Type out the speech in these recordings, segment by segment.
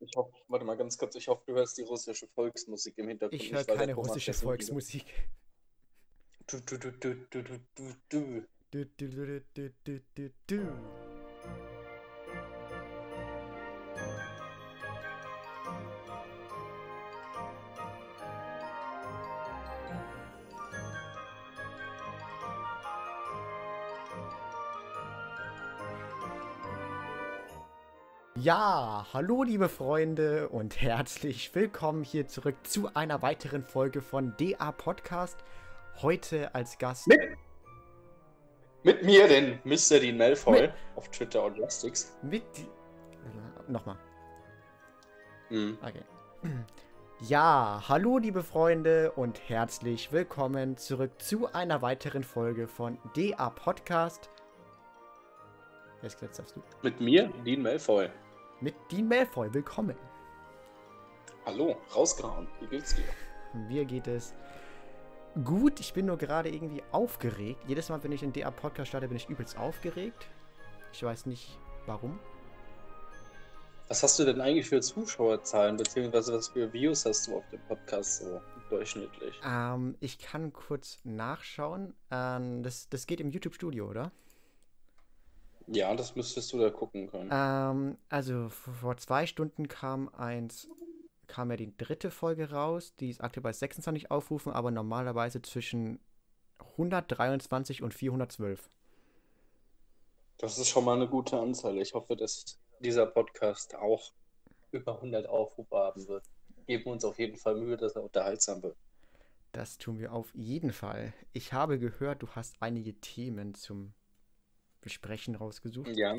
Ich hoffe, warte mal ganz kurz, ich hoffe, du hörst die russische Volksmusik im Hintergrund. Ich höre keine russische Volksmusik. Du, du, du, du, du, du, du, du. Du, du, du, du, du, du, Ja, hallo liebe Freunde und herzlich willkommen hier zurück zu einer weiteren Folge von DA Podcast. Heute als Gast. Mit, mit mir, den Mr. Dean Malfoy Mit- auf Twitter und Lastix. Mit. Nochmal. Mhm. Okay. Ja, hallo liebe Freunde und herzlich willkommen zurück zu einer weiteren Folge von DA Podcast. Jetzt jetzt darfst du. Mit mir, Dean Malfoy. Mit Dean Malfoy, willkommen. Hallo, rausgehauen. Wie geht's dir? Mir geht es gut. Ich bin nur gerade irgendwie aufgeregt. Jedes Mal, wenn ich in DA Podcast starte, bin ich übelst aufgeregt. Ich weiß nicht warum. Was hast du denn eigentlich für Zuschauerzahlen, beziehungsweise was für Views hast du auf dem Podcast so durchschnittlich? Ähm, ich kann kurz nachschauen. Ähm, das, das geht im YouTube Studio, oder? Ja, das müsstest du da gucken können. Ähm, also vor zwei Stunden kam eins, kam ja die dritte Folge raus. Die ist aktuell bei 26 Aufrufen, aber normalerweise zwischen 123 und 412. Das ist schon mal eine gute Anzahl. Ich hoffe, dass dieser Podcast auch über 100 Aufrufe haben wird. Geben uns auf jeden Fall Mühe, dass er unterhaltsam wird. Das tun wir auf jeden Fall. Ich habe gehört, du hast einige Themen zum Besprechen rausgesucht. Ja.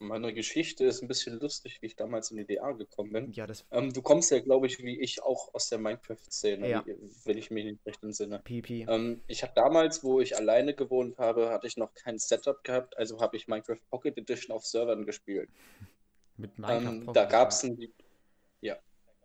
Meine Geschichte ist ein bisschen lustig, wie ich damals in die DA gekommen bin. Ja, das Ähm, du kommst ja, glaube ich, wie ich auch aus der Minecraft-Szene, Ja. wenn ich mich nicht recht entsinne. PP. Ähm, ich habe damals, wo ich alleine gewohnt habe, hatte ich noch kein Setup gehabt, also habe ich Minecraft Pocket Edition auf Servern gespielt. Mit Minecraft Ähm, Pocket da gab es einen, ja,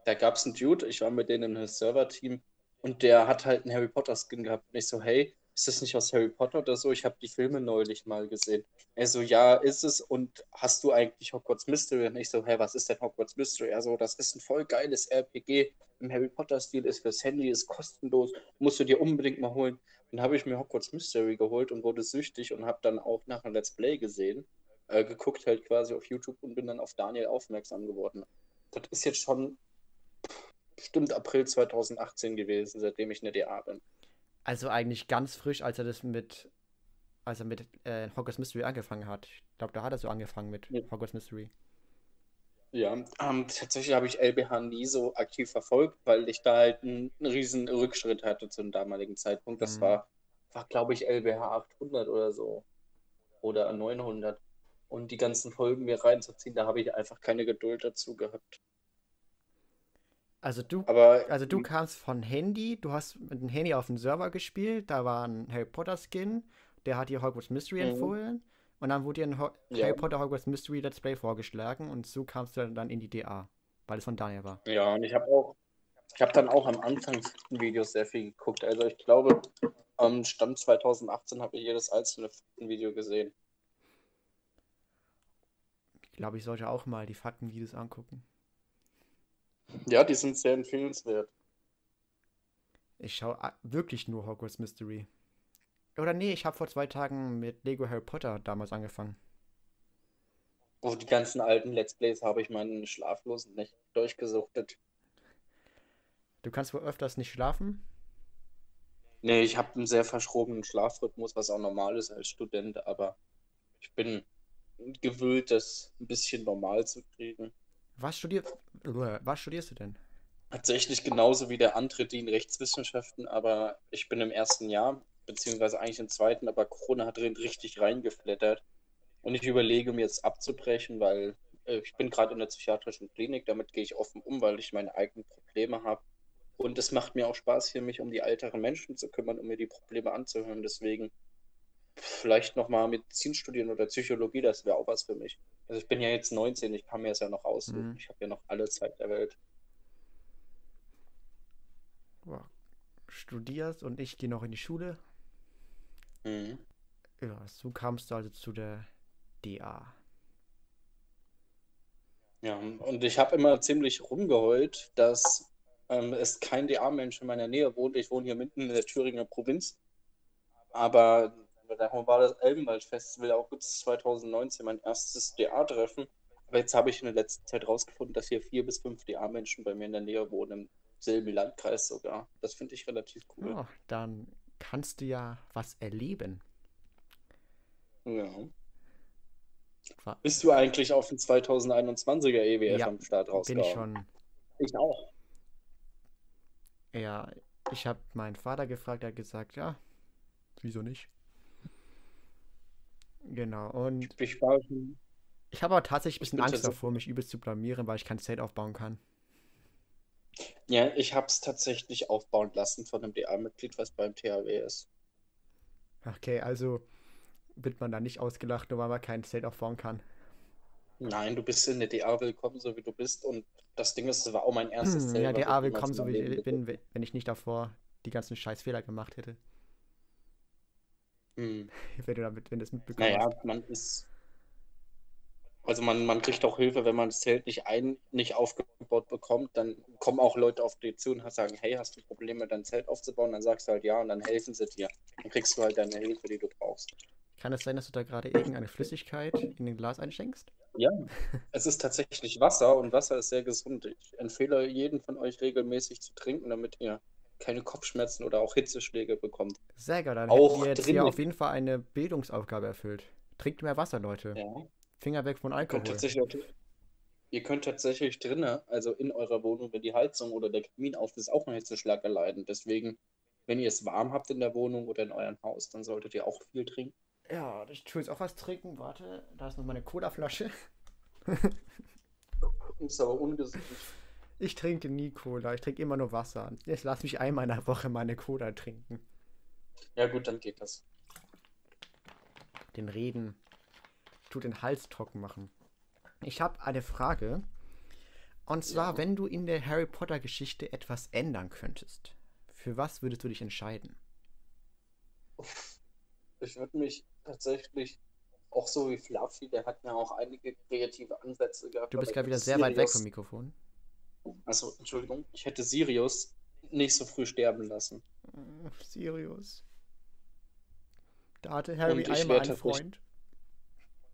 da gab's einen Dude, ich war mit denen im Server-Team und der hat halt einen Harry Potter-Skin gehabt. Und ich so, hey, ist das nicht aus Harry Potter oder so? Ich habe die Filme neulich mal gesehen. Er so, ja, ist es. Und hast du eigentlich Hogwarts Mystery? Und ich so, hey, was ist denn Hogwarts Mystery? Er so, das ist ein voll geiles RPG im Harry Potter-Stil, ist fürs Handy, ist kostenlos, musst du dir unbedingt mal holen. Dann habe ich mir Hogwarts Mystery geholt und wurde süchtig und habe dann auch nach einem Let's Play gesehen, äh, geguckt halt quasi auf YouTube und bin dann auf Daniel aufmerksam geworden. Das ist jetzt schon bestimmt April 2018 gewesen, seitdem ich in der DA bin. Also eigentlich ganz frisch, als er das mit, als er mit äh, Hogwarts Mystery angefangen hat. Ich glaube, da hat er so angefangen mit Ja. Hogwarts Mystery. Ja, ähm, tatsächlich habe ich LBH nie so aktiv verfolgt, weil ich da halt einen, einen riesen Rückschritt hatte zum damaligen Zeitpunkt. Das Mhm. war, war glaube ich, LBH 800 oder so. Oder 900. Und die ganzen Folgen mir reinzuziehen, da habe ich einfach keine Geduld dazu gehabt. Also du, Aber also du kamst von Handy, du hast mit dem Handy auf dem Server gespielt, da war ein Harry Potter Skin, der hat dir Hogwarts Mystery Mhm. empfohlen und dann wurde dir ein Ho Ja. Harry Potter Hogwarts Mystery Let's Play vorgeschlagen und so kamst du dann in die DA, weil es von Daniel war. Ja, und ich habe auch, ich habe dann auch am Anfang Videos sehr viel geguckt. Also ich glaube, am Stand 2018 habe ich jedes einzelne Video gesehen. Ich glaube, ich sollte auch mal die Faktenvideos angucken. Ja, die sind sehr empfehlenswert. Ich schaue a- wirklich nur Hogwarts Mystery. Oder nee, ich habe vor zwei Tagen mit Lego Harry Potter damals angefangen. Oh, die ganzen alten Let's Plays habe ich meinen schlaflosen Nächten durchgesuchtet. Du kannst wohl öfters nicht schlafen? Nee, ich habe einen sehr verschrobenen Schlafrhythmus, was auch normal ist als Student, aber ich bin gewöhnt, das ein bisschen normal zu kriegen. Was studiert, Uah, was studierst du denn? Tatsächlich genauso wie der die in Rechtswissenschaften, aber ich bin im ersten Jahr, beziehungsweise eigentlich im zweiten, aber Corona hat drin richtig reingeflattert. Und ich überlege mir jetzt abzubrechen, weil äh, ich bin gerade in der psychiatrischen Klinik, damit gehe ich offen um, weil ich meine eigenen Probleme habe. Und es macht mir auch Spaß, hier mich um die älteren Menschen zu kümmern, um mir die Probleme anzuhören. Deswegen vielleicht nochmal Medizin studieren oder Psychologie, das wäre auch was für mich. Also ich bin ja jetzt 19, ich kann mir das ja noch aussuchen. Mhm. Ich habe ja noch alle Zeit der Welt. Uah, Studierst und ich gehe noch in die Schule. Mhm. Ja, so kamst du also zu der DA. Ja, und ich habe immer ziemlich rumgeheult, dass ähm, es kein DA-Mensch in meiner Nähe wohnt. Ich wohne hier mitten in der Thüringer Provinz. Aber darum war das Elbenwald-Festival August 2019 mein erstes DA-Treffen. Aber jetzt habe ich in der letzten Zeit rausgefunden, dass hier vier bis fünf DA-Menschen bei mir in der Nähe wohnen, im selben Landkreis sogar. Das finde ich relativ cool. Oh, dann kannst du ja was erleben. Ja. Bist du eigentlich auf den 2021er EWF Ja, am Start Bin ich schon. Ich auch. Ja, ich habe meinen Vater gefragt, er hat gesagt, ja, wieso nicht? Genau, und Ich ich habe aber tatsächlich ein bisschen Angst davor, mich übelst zu blamieren, weil ich kein Zelt aufbauen kann. Ja, ich habe es tatsächlich aufbauen lassen von einem DA-Mitglied, was beim THW ist. Okay, also wird man da nicht ausgelacht, nur weil man kein Zelt aufbauen kann. Nein, du bist in der DA willkommen, so wie du bist. Und das Ding ist, das war auch mein erstes Hm, Zelt, ja, was der ich A jemals willkommen, so wie ich bin, wenn ich nicht davor die ganzen Scheißfehler gemacht hätte. Hm. Wenn du damit, wenn du es mitbekommen Naja, man ist. Also man, man kriegt auch Hilfe, wenn man das Zelt nicht ein, nicht aufgebaut bekommt, dann kommen auch Leute auf dich zu und sagen, hey, hast du Probleme, dein Zelt aufzubauen? Dann sagst du halt ja und dann helfen sie dir. Dann kriegst du halt deine Hilfe, die du brauchst. Kann es sein, dass du da gerade irgendeine Flüssigkeit in den Glas einschenkst? Ja, es ist tatsächlich Wasser und Wasser ist sehr gesund. Ich empfehle jeden von euch regelmäßig zu trinken, damit ihr keine Kopfschmerzen oder auch Hitzeschläge bekommt. Sehr geil, dann Auch wir jetzt hier auf jeden Fall eine Bildungsaufgabe erfüllt. Trinkt mehr Wasser, Leute. Ja. Finger weg von Ihr Alkohol. ihr könnt tatsächlich drinnen, also in eurer Wohnung, wenn die Heizung oder der Kamin auf ist, auch einen Hitzeschlag erleiden. Deswegen, wenn ihr es warm habt in der Wohnung oder in eurem Haus, dann solltet ihr auch viel trinken. Ja, ich tue jetzt auch was trinken. Warte, da ist noch meine Colaflasche. Ist aber ungesund. Ich trinke nie Cola, ich trinke immer nur Wasser. Jetzt lass mich einmal in der Woche meine Cola trinken. Ja gut, dann geht das. Den Reden tut den Hals trocken machen. Ich habe eine Frage. Und zwar, Ja. wenn du in der Harry Potter Geschichte etwas ändern könntest, für was würdest du dich entscheiden? Ich würde mich tatsächlich auch so wie Fluffy, der hat ja auch einige kreative Ansätze gehabt. Du bist gerade wieder sehr weit weg vom Mikrofon. Achso, Entschuldigung. Ich hätte Sirius nicht so früh sterben lassen. Sirius. Da hatte Harry einmal einen Freund.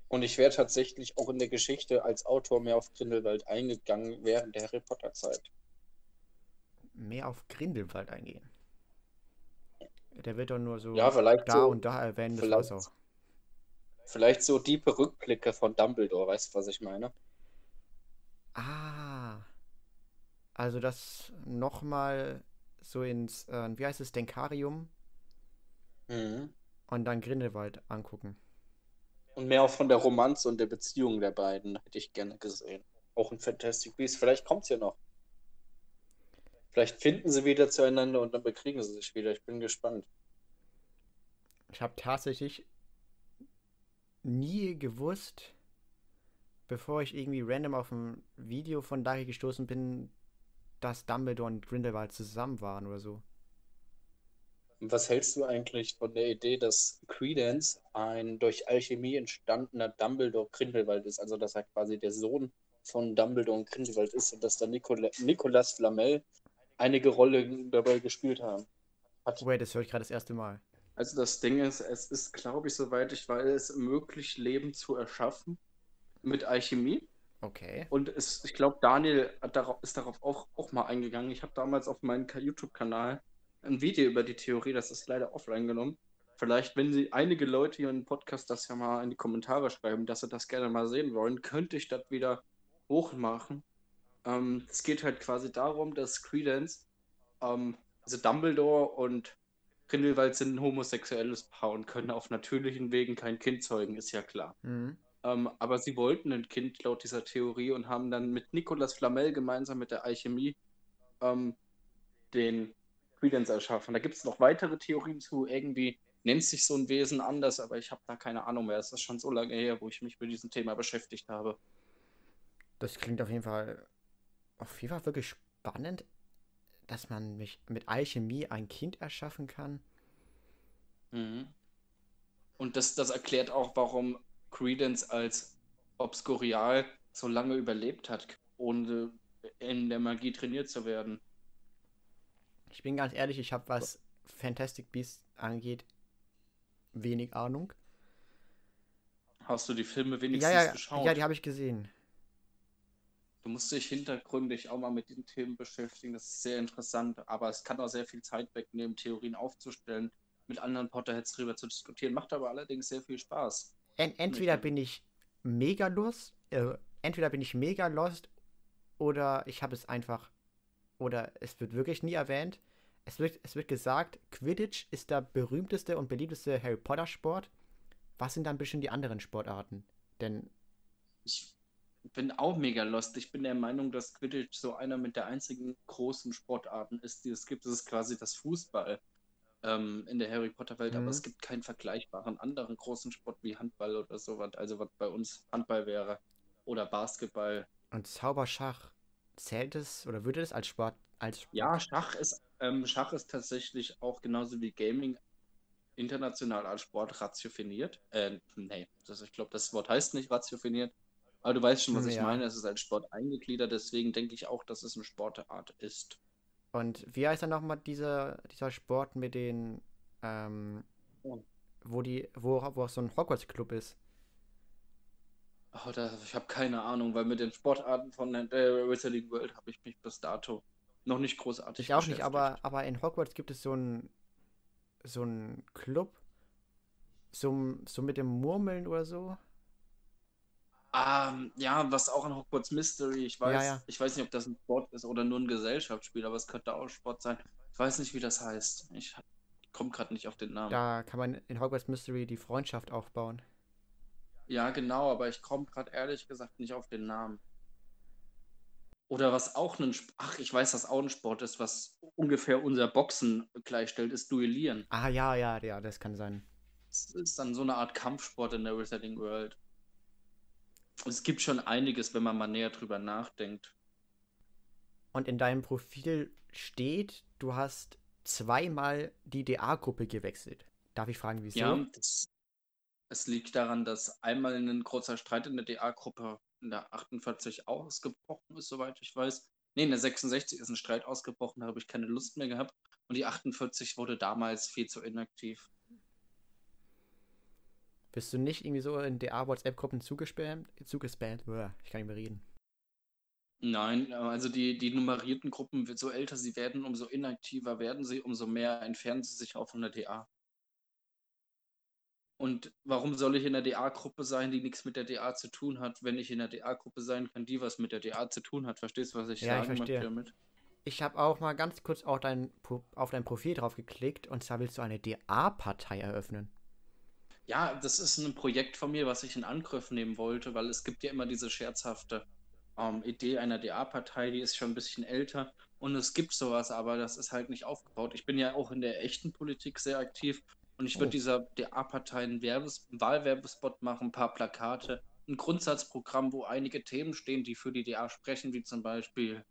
Und ich wäre tatsächlich auch in der Geschichte als Autor mehr auf Grindelwald eingegangen während der Harry Potter Zeit. Mehr auf Grindelwald eingehen. Der wird doch nur so Ja, vielleicht da so, und da das war's vielleicht- auch. vielleicht so diepe Rückblicke von Dumbledore, weißt du, was ich meine? Ah. Also das nochmal so ins, äh, wie heißt es, Denkarium Mhm. und dann Grindelwald angucken. Und mehr auch von der Romanze und der Beziehung der beiden hätte ich gerne gesehen. Auch in Fantastic Beasts. Vielleicht kommt es ja noch. Vielleicht finden sie wieder zueinander und dann bekriegen sie sich wieder. Ich bin gespannt. Ich habe tatsächlich nie gewusst, bevor ich irgendwie random auf ein Video von Dari gestoßen bin, dass Dumbledore und Grindelwald zusammen waren oder so. Was hältst du eigentlich von der Idee, dass Credence ein durch Alchemie entstandener Dumbledore Grindelwald ist? Also, dass er quasi der Sohn von Dumbledore und Grindelwald ist und dass da Nicola Nicolas Flamel einige Rolle dabei gespielt haben. Hat, Wait, das höre ich gerade das erste Mal. also, das Ding ist, es ist, glaube ich, soweit ich weiß, möglich, Leben zu erschaffen mit Alchemie. Okay. Und es, ich glaube, Daniel darauf, ist darauf auch, auch mal eingegangen. Ich habe damals auf meinem YouTube-Kanal ein Video über die Theorie, das ist leider offline genommen. Vielleicht, wenn Sie einige Leute hier im Podcast das ja mal in die Kommentare schreiben, dass sie das gerne mal sehen wollen, könnte ich das wieder hochmachen. Ähm, es geht halt quasi darum, dass Credence, ähm, also Dumbledore und Grindelwald sind ein homosexuelles Paar und können auf natürlichen Wegen kein Kind zeugen, ist ja klar. Mhm. Ähm, aber sie wollten ein Kind laut dieser Theorie und haben dann mit Nicolas Flamel gemeinsam mit der Alchemie ähm, den Credence erschaffen. Da gibt es noch weitere Theorien zu. Irgendwie nennt sich so ein Wesen anders, aber ich habe da keine Ahnung mehr. Es ist schon so lange her, wo ich mich mit diesem Thema beschäftigt habe. Das klingt auf jeden Fall auf jeden Fall wirklich spannend, dass man mich mit Alchemie ein Kind erschaffen kann. Mhm. Und das, das erklärt auch, warum Credence als Obscurial so lange überlebt hat, ohne in der Magie trainiert zu werden. Ich bin ganz ehrlich, ich habe was Fantastic Beasts angeht wenig Ahnung. Hast du die Filme wenigstens ja, ja, geschaut? Ja, die habe ich gesehen. Du musst dich hintergründig auch mal mit den Themen beschäftigen. Das ist sehr interessant, aber es kann auch sehr viel Zeit wegnehmen, Theorien aufzustellen, mit anderen Potterheads drüber zu diskutieren. Macht aber allerdings sehr viel Spaß. En entweder bin ich mega lost, äh, entweder bin ich mega lost oder ich habe es einfach, oder es wird wirklich nie erwähnt. Es wird, es wird gesagt, Quidditch ist der berühmteste und beliebteste Harry Potter Sport. Was sind dann bestimmt die anderen Sportarten? Denn ich bin auch mega lost. Ich bin der Meinung, dass Quidditch so einer mit der einzigen großen Sportarten ist, die es gibt. Das ist quasi das Fußball ähm, in der Harry Potter-Welt, mhm. aber es gibt keinen vergleichbaren anderen großen Sport wie Handball oder sowas. Also was bei uns Handball wäre oder Basketball. Und Zauberschach, zählt es oder würde es als Sport als Sport? Ja, Schach ist, ähm, Schach ist tatsächlich auch genauso wie Gaming international als Sport ratiofiniert. Äh, nee, das, ich glaube, das Wort heißt nicht ratiofiniert. Aber du weißt schon, was ich meine. Es ist als Sport eingegliedert, deswegen denke ich auch, dass es eine Sportart ist. Und wie heißt dann nochmal dieser, dieser Sport mit den, ähm, wo die, wo, wo auch so ein Hogwarts-Club ist? Oh, da, ich habe keine Ahnung, weil mit den Sportarten von der Wizarding World habe ich mich bis dato noch nicht großartig Ich auch nicht, aber, aber in Hogwarts gibt es so einen so ein Club, so, so mit dem Murmeln oder so. Ähm, ja, was auch ein Hogwarts Mystery, ich weiß, ja, ja. ich weiß nicht, ob das ein Sport ist oder nur ein Gesellschaftsspiel, aber es könnte auch Sport sein. Ich weiß nicht, wie das heißt. Ich komme gerade nicht auf den Namen. Da kann man in Hogwarts Mystery die Freundschaft aufbauen. Ja, genau, aber ich komme gerade ehrlich gesagt nicht auf den Namen. Oder was auch ein, ach, ich weiß, dass auch ein Sport ist, was ungefähr unser Boxen gleichstellt, ist Duellieren. Ah, ja, ja, ja, das kann sein. Es ist dann so eine Art Kampfsport in der Wizarding World. Es gibt schon einiges, wenn man mal näher drüber nachdenkt. Und in deinem Profil steht, du hast zweimal die DA-Gruppe gewechselt. Darf ich fragen, wieso? Ja, das, es liegt daran, dass einmal ein großer Streit in der DA-Gruppe in der 48 ausgebrochen ist, soweit ich weiß. Ne, in der 66 ist ein Streit ausgebrochen, da habe ich keine Lust mehr gehabt. Und die 48 wurde damals viel zu inaktiv. Bist du nicht irgendwie so in der WhatsApp-Gruppen zugespammt? Zugespammt? Ich kann nicht mehr reden. Nein, also die, die nummerierten Gruppen, so älter sie werden, umso inaktiver werden sie, umso mehr entfernen sie sich auch von der DA. Und warum soll ich in der DA-Gruppe sein, die nichts mit der DA zu tun hat, wenn ich in der DA-Gruppe sein kann, die was mit der DA zu tun hat? Verstehst du, was ich ja, sagen ich möchte damit? Ich habe auch mal ganz kurz auf dein, auf dein Profil drauf geklickt und zwar willst du eine DA-Partei eröffnen. Ja, das ist ein Projekt von mir, was ich in Angriff nehmen wollte, weil es gibt ja immer diese scherzhafte ähm, Idee einer DA-Partei, die ist schon ein bisschen älter und es gibt sowas, aber das ist halt nicht aufgebaut. Ich bin ja auch in der echten Politik sehr aktiv und ich würde oh. dieser DA-Partei einen, Werbes einen Wahlwerbespot machen, ein paar Plakate, ein Grundsatzprogramm, wo einige Themen stehen, die für die DA sprechen, wie zum Beispiel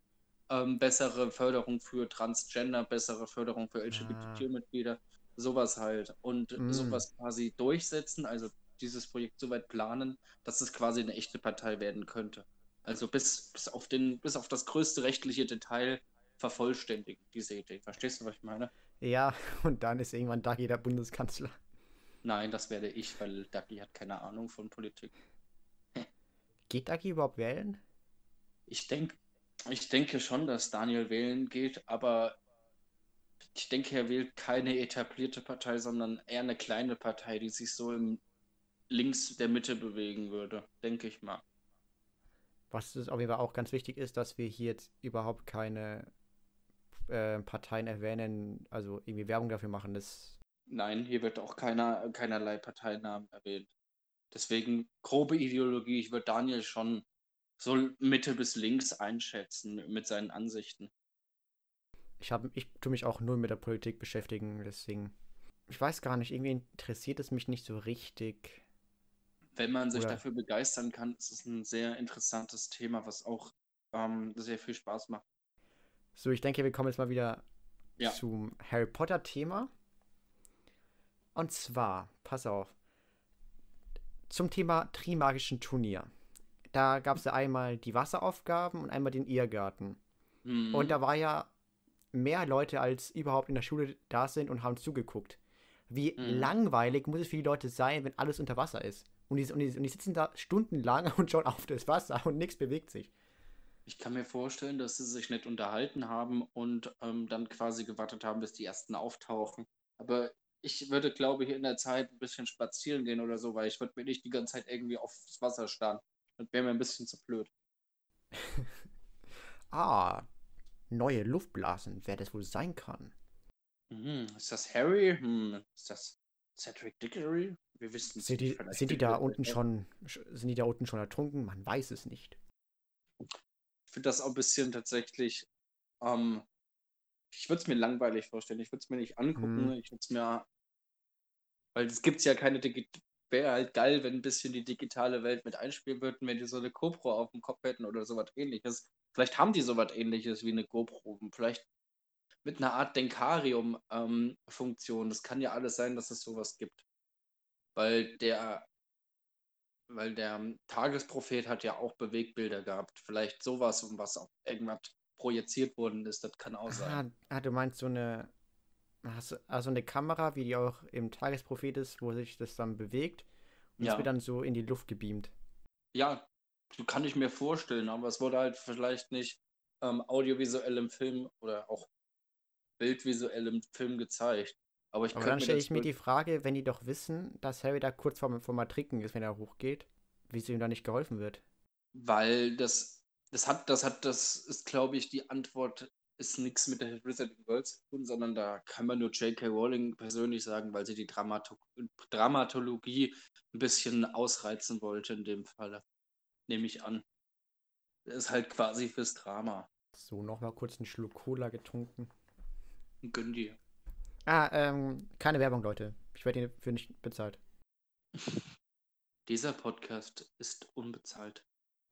ähm, bessere Förderung für Transgender, bessere Förderung für LGBTQ-Mitglieder. Ah sowas halt und mm. sowas quasi durchsetzen, also dieses Projekt so weit planen, dass es quasi eine echte Partei werden könnte. Also bis, bis, auf, den, bis auf das größte rechtliche Detail vervollständigen, diese Idee. Verstehst du, was ich meine? Ja, und dann ist irgendwann Dagi der Bundeskanzler. Nein, das werde ich, weil Dagi hat keine Ahnung von Politik. Geht Dagi überhaupt wählen? Ich denke, ich denke schon, dass Daniel wählen geht, aber ich denke, er wählt keine etablierte Partei, sondern eher eine kleine Partei, die sich so im links der Mitte bewegen würde, denke ich mal. Was auf jeden Fall auch ganz wichtig ist, dass wir hier jetzt überhaupt keine äh, Parteien erwähnen, also irgendwie Werbung dafür machen. Das Nein, hier wird auch keiner, keinerlei Parteinamen erwähnt. Deswegen grobe Ideologie, ich würde Daniel schon so Mitte bis links einschätzen mit seinen Ansichten ich, hab, ich tue mich auch nur mit der Politik beschäftigen, deswegen. Ich weiß gar nicht, irgendwie interessiert es mich nicht so richtig. Wenn man sich Oder... dafür begeistern kann, ist es ein sehr interessantes Thema, was auch ähm, sehr viel Spaß macht. So, ich denke, wir kommen jetzt mal wieder ja. zum Harry Potter-Thema. Und zwar, pass auf, zum Thema Trimagischen Turnier. da gab es ja einmal die Wasseraufgaben und einmal den Irrgarten. Mhm. Und da war ja mehr Leute als überhaupt in der Schule da sind und haben zugeguckt. Wie Mhm. langweilig muss es für die Leute sein, wenn alles unter Wasser ist. Und die, und, die, und die sitzen da stundenlang und schauen auf das Wasser und nichts bewegt sich. Ich kann mir vorstellen, dass sie sich nicht unterhalten haben und ähm, dann quasi gewartet haben, bis die ersten auftauchen. Aber ich würde, glaube ich, in der Zeit ein bisschen spazieren gehen oder so, weil ich würde mir nicht die ganze Zeit irgendwie aufs Wasser starren. Das wäre mir ein bisschen zu blöd. Ah, neue Luftblasen, wer das wohl sein kann. Mhm. Ist das Harry? Hm. Ist das Cedric Diggory? Wir wissen es nicht. Sind die da unten schon, sind die da unten schon ertrunken? Man weiß es nicht. Ich finde das auch ein bisschen tatsächlich, ähm, ich würde es mir langweilig vorstellen. Ich würde es mir nicht angucken. Mhm. Ich würde es mir, weil es gibt ja keine Digi Wäre halt geil, wenn ein bisschen die digitale Welt mit einspielen würden, wenn die so eine GoPro auf dem Kopf hätten oder sowas ähnliches. Vielleicht haben die sowas ähnliches wie eine GoPro. Vielleicht mit einer Art Denkarium-Funktion. das kann ja alles sein, dass es sowas gibt. Weil der, weil der Tagesprophet hat ja auch Bewegbilder gehabt. Vielleicht sowas, um was auf irgendwas projiziert worden ist, das kann auch sein. Ah, ah, du meinst so eine, also eine Kamera, wie die auch im Tagesprophet ist, wo sich das dann bewegt und es Ja. wird dann so in die Luft gebeamt. Ja, kann ich mir vorstellen, aber es wurde halt vielleicht nicht ähm, audiovisuell im Film oder auch bildvisuell im Film gezeigt. Aber ich Aber dann stelle ich mir die Frage, wenn die doch wissen, dass Harry da kurz vorm, vorm Ertrinken ist, wenn er hochgeht, wieso ihm da nicht geholfen wird. Weil das, das hat, das hat, das ist, glaube ich, die Antwort ist nichts mit der Wizarding World zu tun, sondern da kann man nur J.K. Rowling persönlich sagen, weil sie die Dramato Dramatologie ein bisschen ausreizen wollte in dem Falle. Nehme ich an. Das ist halt quasi fürs Drama. So, nochmal kurz einen Schluck Cola getrunken. Gönn dir. Ah, ähm, keine Werbung, Leute. Ich werde hierfür nicht bezahlt. Dieser Podcast ist unbezahlt.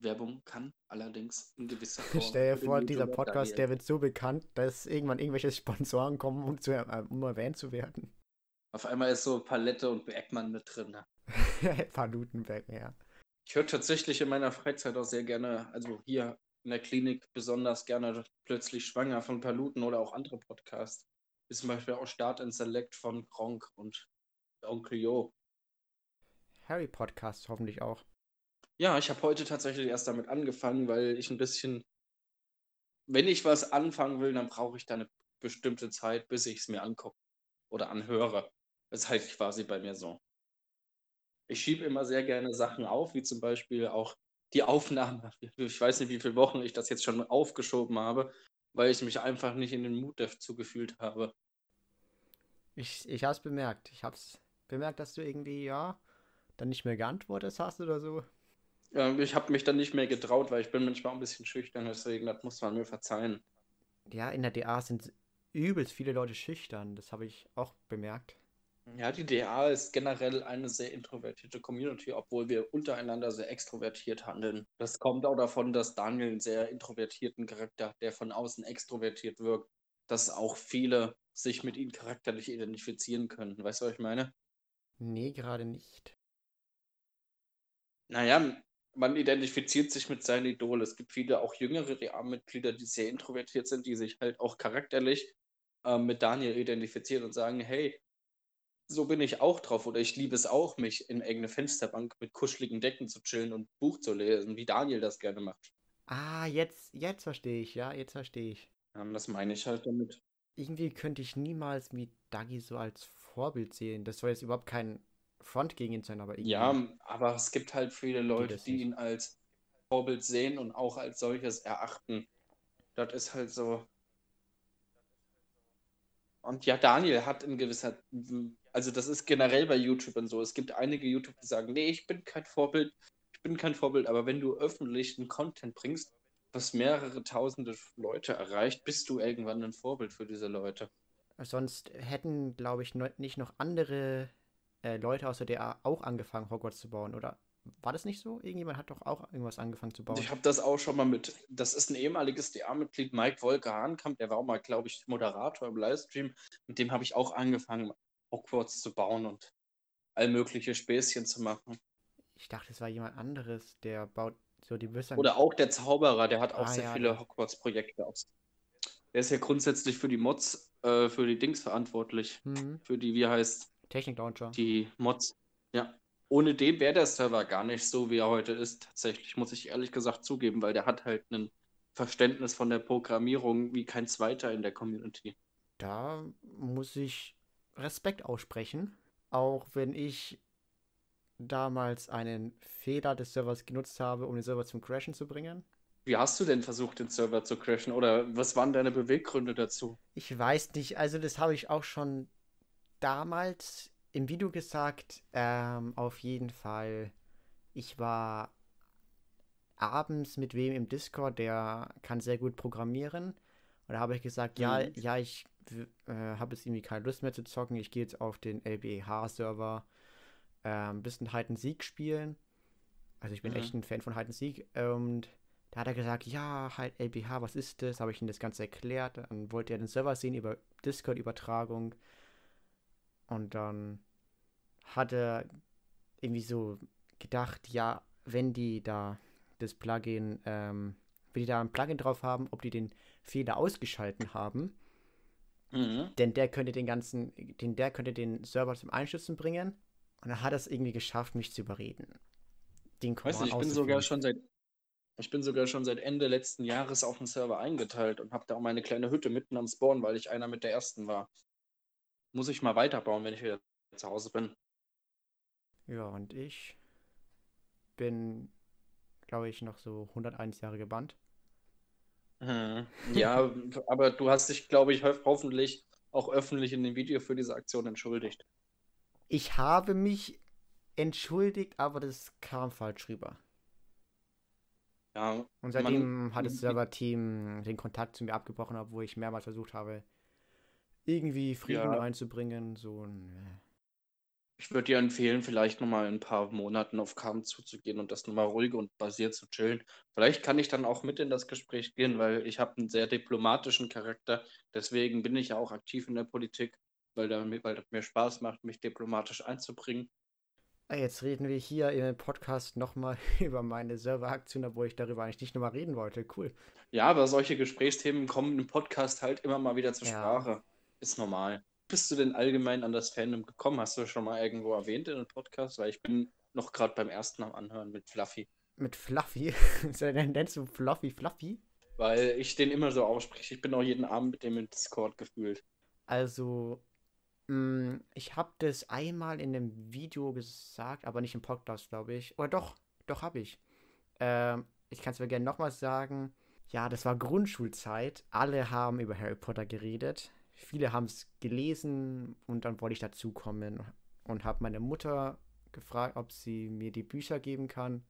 Werbung kann allerdings in gewisser Form. Stell dir vor, dieser Podcast, der wird so bekannt, dass irgendwann irgendwelche Sponsoren kommen, um, zu, äh, um erwähnt zu werden. Auf einmal ist so Palette und Bergmann mit drin. ne? Palutenberg, ja. Ich höre tatsächlich in meiner Freizeit auch sehr gerne, also hier in der Klinik besonders gerne plötzlich schwanger von Paluten oder auch andere Podcasts. Wie zum Beispiel auch Start and Select von Gronk und Onkel Jo. Harry Podcast hoffentlich auch. Ja, ich habe heute tatsächlich erst damit angefangen, weil ich ein bisschen, wenn ich was anfangen will, dann brauche ich da eine bestimmte Zeit, bis ich es mir angucke oder anhöre. Das ist halt quasi bei mir so. Ich schiebe immer sehr gerne Sachen auf, wie zum Beispiel auch die Aufnahme. Ich weiß nicht, wie viele Wochen ich das jetzt schon aufgeschoben habe, weil ich mich einfach nicht in den Mut dazu gefühlt habe. Ich, ich habe es bemerkt. Ich habe es bemerkt, dass du irgendwie, ja, dann nicht mehr geantwortet hast oder so. Ähm, Ich habe mich dann nicht mehr getraut, weil ich bin manchmal ein bisschen schüchtern, deswegen, das muss man mir verzeihen. Ja, in der DA sind übelst viele Leute schüchtern. Das habe ich auch bemerkt. Ja, die DA ist generell eine sehr introvertierte Community, obwohl wir untereinander sehr extrovertiert handeln. Das kommt auch davon, dass Daniel einen sehr introvertierten Charakter hat, der von außen extrovertiert wirkt, dass auch viele sich mit ihm charakterlich identifizieren können. Weißt du, was ich meine? Nee, gerade nicht. Naja, man identifiziert sich mit seinem Idol. Es gibt viele auch jüngere DA-Mitglieder, die sehr introvertiert sind, die sich halt auch charakterlich äh, mit Daniel identifizieren und sagen, hey, so bin ich auch drauf oder ich liebe es auch, mich in irgendeine Fensterbank mit kuscheligen Decken zu chillen und Buch zu lesen, wie Daniel das gerne macht. Ah, jetzt, jetzt verstehe ich, ja, jetzt verstehe ich. Ja, das meine ich halt damit. Irgendwie könnte ich niemals wie Dagi so als Vorbild sehen. Das soll jetzt überhaupt kein Front gegen ihn sein, aber irgendwie. Ja, aber es gibt halt viele Leute, die nicht. ihn als Vorbild sehen und auch als solches erachten. Das ist halt so. Und ja, Daniel hat in gewisser, also das ist generell bei YouTubern so. Es gibt einige YouTuber, die sagen, nee, ich bin kein Vorbild, ich bin kein Vorbild, aber wenn du öffentlichen Content bringst, was mehrere tausende Leute erreicht, bist du irgendwann ein Vorbild für diese Leute. Sonst hätten, glaube ich, nicht noch andere äh, Leute aus der DA auch angefangen, Hogwarts zu bauen, oder? War das nicht so? Irgendjemand hat doch auch irgendwas angefangen zu bauen. Ich habe das auch schon mal mit, das ist ein ehemaliges DA-Mitglied, Mike Wolke Hahnkamp, der war auch mal, glaube ich, Moderator im Livestream. Mit dem habe ich auch angefangen, Hogwarts zu bauen und all mögliche Späßchen zu machen. Ich dachte, es war jemand anderes, der baut, So, die dann- Oder auch der Zauberer, der hat auch Ah, sehr ja, viele Hogwarts-Projekte aus. Der ist ja grundsätzlich für die Mods, äh, für die Dings verantwortlich. Hm, Für die, wie heißt, Technik-Launcher. die Mods. Ja. Ohne den wäre der Server gar nicht so, wie er heute ist. Tatsächlich, muss ich ehrlich gesagt zugeben, weil der hat halt ein Verständnis von der Programmierung wie kein zweiter in der Community. Da muss ich Respekt aussprechen. Auch wenn ich damals einen Fehler des Servers genutzt habe, um den Server zum Crashen zu bringen. Wie hast du denn versucht, den Server zu crashen? Oder was waren deine Beweggründe dazu? Ich weiß nicht, also das habe ich auch schon damals im Video gesagt. Ähm, auf jeden Fall, ich war abends mit wem im Discord, der kann sehr gut programmieren. Und da habe ich gesagt, ja, Mhm. ja, ich w- äh, habe jetzt irgendwie keine Lust mehr zu zocken. Ich gehe jetzt auf den LBH-Server äh, ein bisschen Hide and Seek spielen. Also ich bin Mhm. echt ein Fan von Hide and Seek. Und da hat er gesagt, ja, halt LBH, was ist das? Habe ich ihm das Ganze erklärt. Dann wollte er den Server sehen über Discord-Übertragung. Und dann hat er irgendwie so gedacht, ja, wenn die da das Plugin, ähm, wenn die da ein Plugin drauf haben, ob die den Fehler ausgeschalten haben. Mhm. Denn der könnte den ganzen, den, der könnte den Server zum Einstürzen bringen. Und dann hat er es irgendwie geschafft, mich zu überreden. Den Weißt du, ich bin sogar schon seit ich bin sogar schon seit Ende letzten Jahres auf dem Server eingeteilt und habe da auch meine kleine Hütte mitten am Spawn, weil ich einer mit der ersten war. Muss ich mal weiterbauen, wenn ich wieder zu Hause bin. Ja, und ich bin, glaube ich, noch so 101 Jahre gebannt. Ja, aber du hast dich, glaube ich, ho hoffentlich auch öffentlich in dem Video für diese Aktion entschuldigt. Ich habe mich entschuldigt, aber das kam falsch rüber. Ja, Und man, seitdem hat das Server-Team den Kontakt zu mir abgebrochen, obwohl ich mehrmals versucht habe, irgendwie Frieden Ja. reinzubringen. So ein, ich würde dir empfehlen, vielleicht nochmal in ein paar Monaten auf Kam zuzugehen und das nochmal ruhig und basiert zu chillen. Vielleicht kann ich dann auch mit in das Gespräch gehen, weil ich habe einen sehr diplomatischen Charakter. Deswegen bin ich ja auch aktiv in der Politik, weil, da, weil das mir Spaß macht, mich diplomatisch einzubringen. Ah, Jetzt reden wir hier im Podcast nochmal über meine Serveraktion, obwohl ich darüber eigentlich nicht nochmal reden wollte. Cool. Ja, aber solche Gesprächsthemen kommen im Podcast halt immer mal wieder zur Ja. Sprache. Ist normal. Bist du denn allgemein an das Fandom gekommen? Hast du schon mal irgendwo erwähnt in einem Podcast? Weil ich bin noch gerade beim ersten am Anhören mit Fluffy. Mit Fluffy. Nennst du Fluffy Fluffy? Weil ich den immer so ausspreche. Ich bin auch jeden Abend mit dem im Discord gefühlt. Also, mh, ich habe das einmal in einem Video gesagt, aber nicht im Podcast, glaube ich. Oder doch, doch habe ich. Ähm, ich kann es mir gerne nochmal sagen. Ja, das war Grundschulzeit. Alle haben über Harry Potter geredet. Viele haben es gelesen und dann wollte ich dazukommen und habe meine Mutter gefragt, ob sie mir die Bücher geben kann.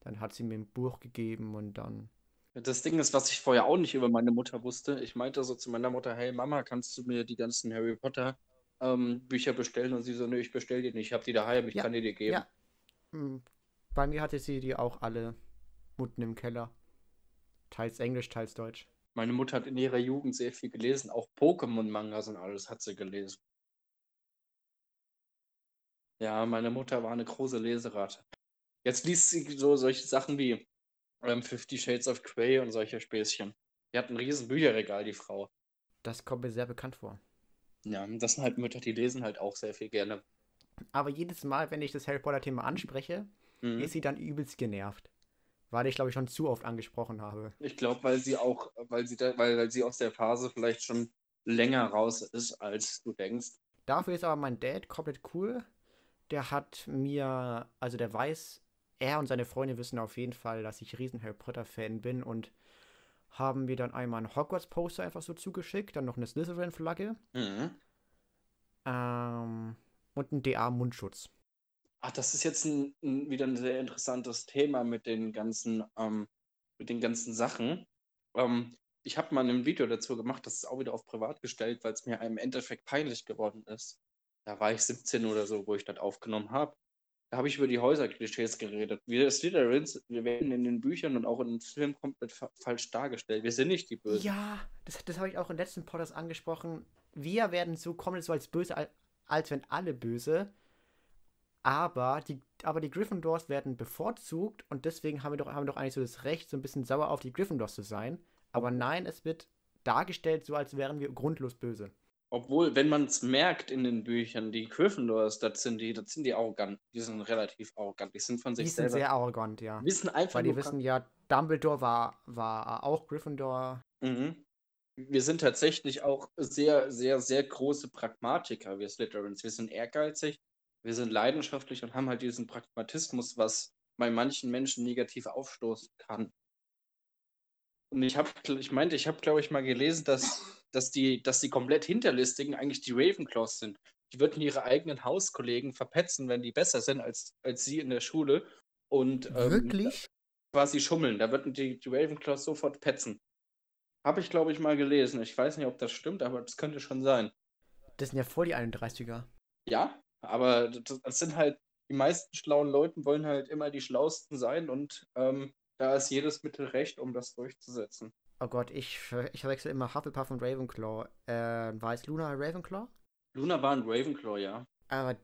Dann hat sie mir ein Buch gegeben und dann Das Ding ist, was ich vorher auch nicht über meine Mutter wusste. Ich meinte so zu meiner Mutter, hey Mama, kannst du mir die ganzen Harry Potter ähm, Bücher bestellen? Und sie so, nö, ich bestell die nicht. Ich habe die daheim, ich Ja, kann die dir geben. Ja. Mm, Bei mir hatte sie die auch alle unten im Keller. Teils Englisch, teils Deutsch. Meine Mutter hat in ihrer Jugend sehr viel gelesen. Auch Pokémon-Mangas und alles hat sie gelesen. Ja, meine Mutter war eine große Leserate. Jetzt liest sie so solche Sachen wie ähm, Fifty Shades of Grey und solche Späßchen. Die hat ein riesen Bücherregal, die Frau. Das kommt mir sehr bekannt vor. Ja, das sind halt Mütter, die lesen halt auch sehr viel gerne. Aber jedes Mal, wenn ich das Harry Potter-Thema anspreche, Mhm. ist sie dann übelst genervt. Weil ich, glaube ich, schon zu oft angesprochen habe. Ich glaube, weil sie auch, weil sie da, weil, weil sie aus der Phase vielleicht schon länger raus ist, als du denkst. Dafür ist aber mein Dad komplett cool. Der hat mir, also der weiß, er und seine Freunde wissen auf jeden Fall, dass ich riesen Harry Potter-Fan bin und haben mir dann einmal ein Hogwarts-Poster einfach so zugeschickt, dann noch eine Slytherin-Flagge Mhm. ähm, und einen DA-Mundschutz. Ach, das ist jetzt ein, ein, wieder ein sehr interessantes Thema mit den ganzen, ähm, mit den ganzen Sachen. Ähm, ich habe mal ein Video dazu gemacht, das ist auch wieder auf privat gestellt, weil es mir im Endeffekt peinlich geworden ist. Da war ich 17 oder so, wo ich das aufgenommen habe. Da habe ich über die Häuserklischees geredet. Wir Slytherins, wir werden in den Büchern und auch in den Filmen komplett fa falsch dargestellt. Wir sind nicht die Bösen. Ja, das, das habe ich auch im letzten Podcast angesprochen. Wir werden so kommen so als böse, al- als wenn alle böse. Aber die, aber die Gryffindors werden bevorzugt und deswegen haben wir, doch, haben wir doch eigentlich so das Recht, so ein bisschen sauer auf die Gryffindors zu sein. Aber nein, es wird dargestellt, so als wären wir grundlos böse. Obwohl, wenn man es merkt in den Büchern, die Gryffindors, das sind die, das sind die arrogant. Die sind relativ arrogant. Die sind von sich Die sind selber. sehr arrogant, ja. wissen einfach Weil die wissen ja, Dumbledore war, war auch Gryffindor. Mhm. Wir sind tatsächlich auch sehr, sehr, sehr große Pragmatiker, wir Slytherins. Wir sind ehrgeizig, wir sind leidenschaftlich und haben halt diesen Pragmatismus, was bei manchen Menschen negativ aufstoßen kann. Und ich habe, ich meinte, ich habe, glaube ich, mal gelesen, dass, dass, die, dass die komplett Hinterlistigen eigentlich die Ravenclaws sind. Die würden ihre eigenen Hauskollegen verpetzen, wenn die besser sind als, als sie in der Schule. Und ähm, Wirklich? quasi schummeln. Da würden die, die Ravenclaws sofort petzen. Habe ich, glaube ich, mal gelesen. Ich weiß nicht, ob das stimmt, aber das könnte schon sein. Das sind ja voll die 31er. Ja, aber das, das sind halt, die meisten schlauen Leute wollen halt immer die Schlausten sein und ähm, da ist jedes Mittel recht, um das durchzusetzen. Oh Gott, ich, ich verwechsel immer Hufflepuff und Ravenclaw. Äh, war es Luna Ravenclaw? Luna war ein Ravenclaw, ja. Aber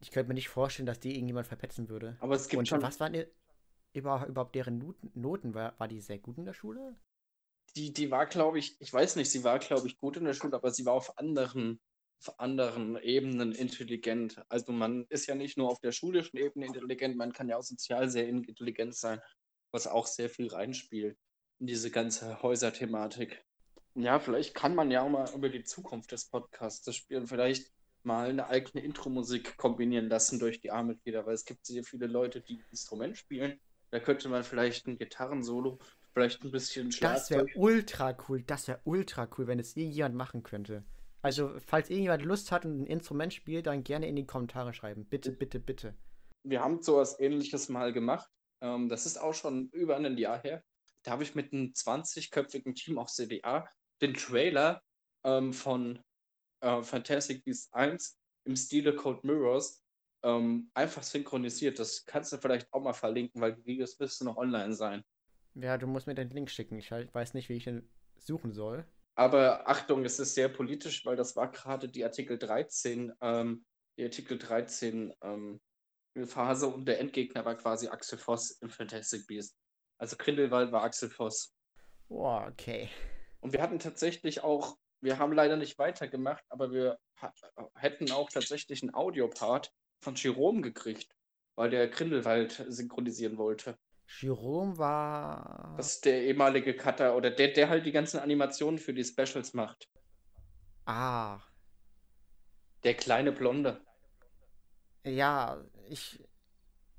ich könnte mir nicht vorstellen, dass die irgendjemand verpetzen würde. Aber es gibt Und schon, was waren ihr, über, überhaupt deren Noten? Noten? War, war die sehr gut in der Schule? die, die war, glaube ich, ich weiß nicht, sie war, glaube ich, gut in der Schule, aber sie war auf anderen, auf anderen Ebenen intelligent. Also man ist ja nicht nur auf der schulischen Ebene intelligent, man kann ja auch sozial sehr intelligent sein, was auch sehr viel reinspielt in diese ganze Häuserthematik. Ja, vielleicht kann man ja auch mal über die Zukunft des Podcasts spielen, vielleicht mal eine eigene Intro-Musik kombinieren lassen durch die A-Mitglieder, weil es gibt sehr viele Leute, die ein Instrument spielen. Da könnte man vielleicht ein Gitarrensolo, vielleicht ein bisschen Das wäre Schlagzeug. ultra cool. Das wäre ultra cool, wenn es irgendjemand machen könnte. Also, falls irgendjemand Lust hat und ein Instrument spielt, dann gerne in die Kommentare schreiben. Bitte, bitte, bitte. Wir haben sowas ähnliches mal gemacht. Ähm, das ist auch schon über ein Jahr her. Da habe ich mit einem 20-köpfigen Team auf CDA den Trailer ähm, von äh, Fantastic Beasts 1 im Stile Code Mirrors ähm, einfach synchronisiert. Das kannst du vielleicht auch mal verlinken, weil die Videos müssten noch online sein. Ja, du musst mir den Link schicken. Ich halt weiß nicht, wie ich den suchen soll. Aber Achtung, es ist sehr politisch, weil das war gerade die Artikel 13, ähm, die Artikel 13 ähm, Phase und der Endgegner war quasi Axel Voss im Fantastic Beast. Also Grindelwald war Axel Voss. Boah, okay. Und wir hatten tatsächlich auch, wir haben leider nicht weitergemacht, aber wir hätten auch tatsächlich einen Audiopart von Jerome gekriegt, weil der Grindelwald synchronisieren wollte. Jerome war. Das ist der ehemalige Cutter oder der, der halt die ganzen Animationen für die Specials macht. Ah. Der kleine Blonde. Ja, ich.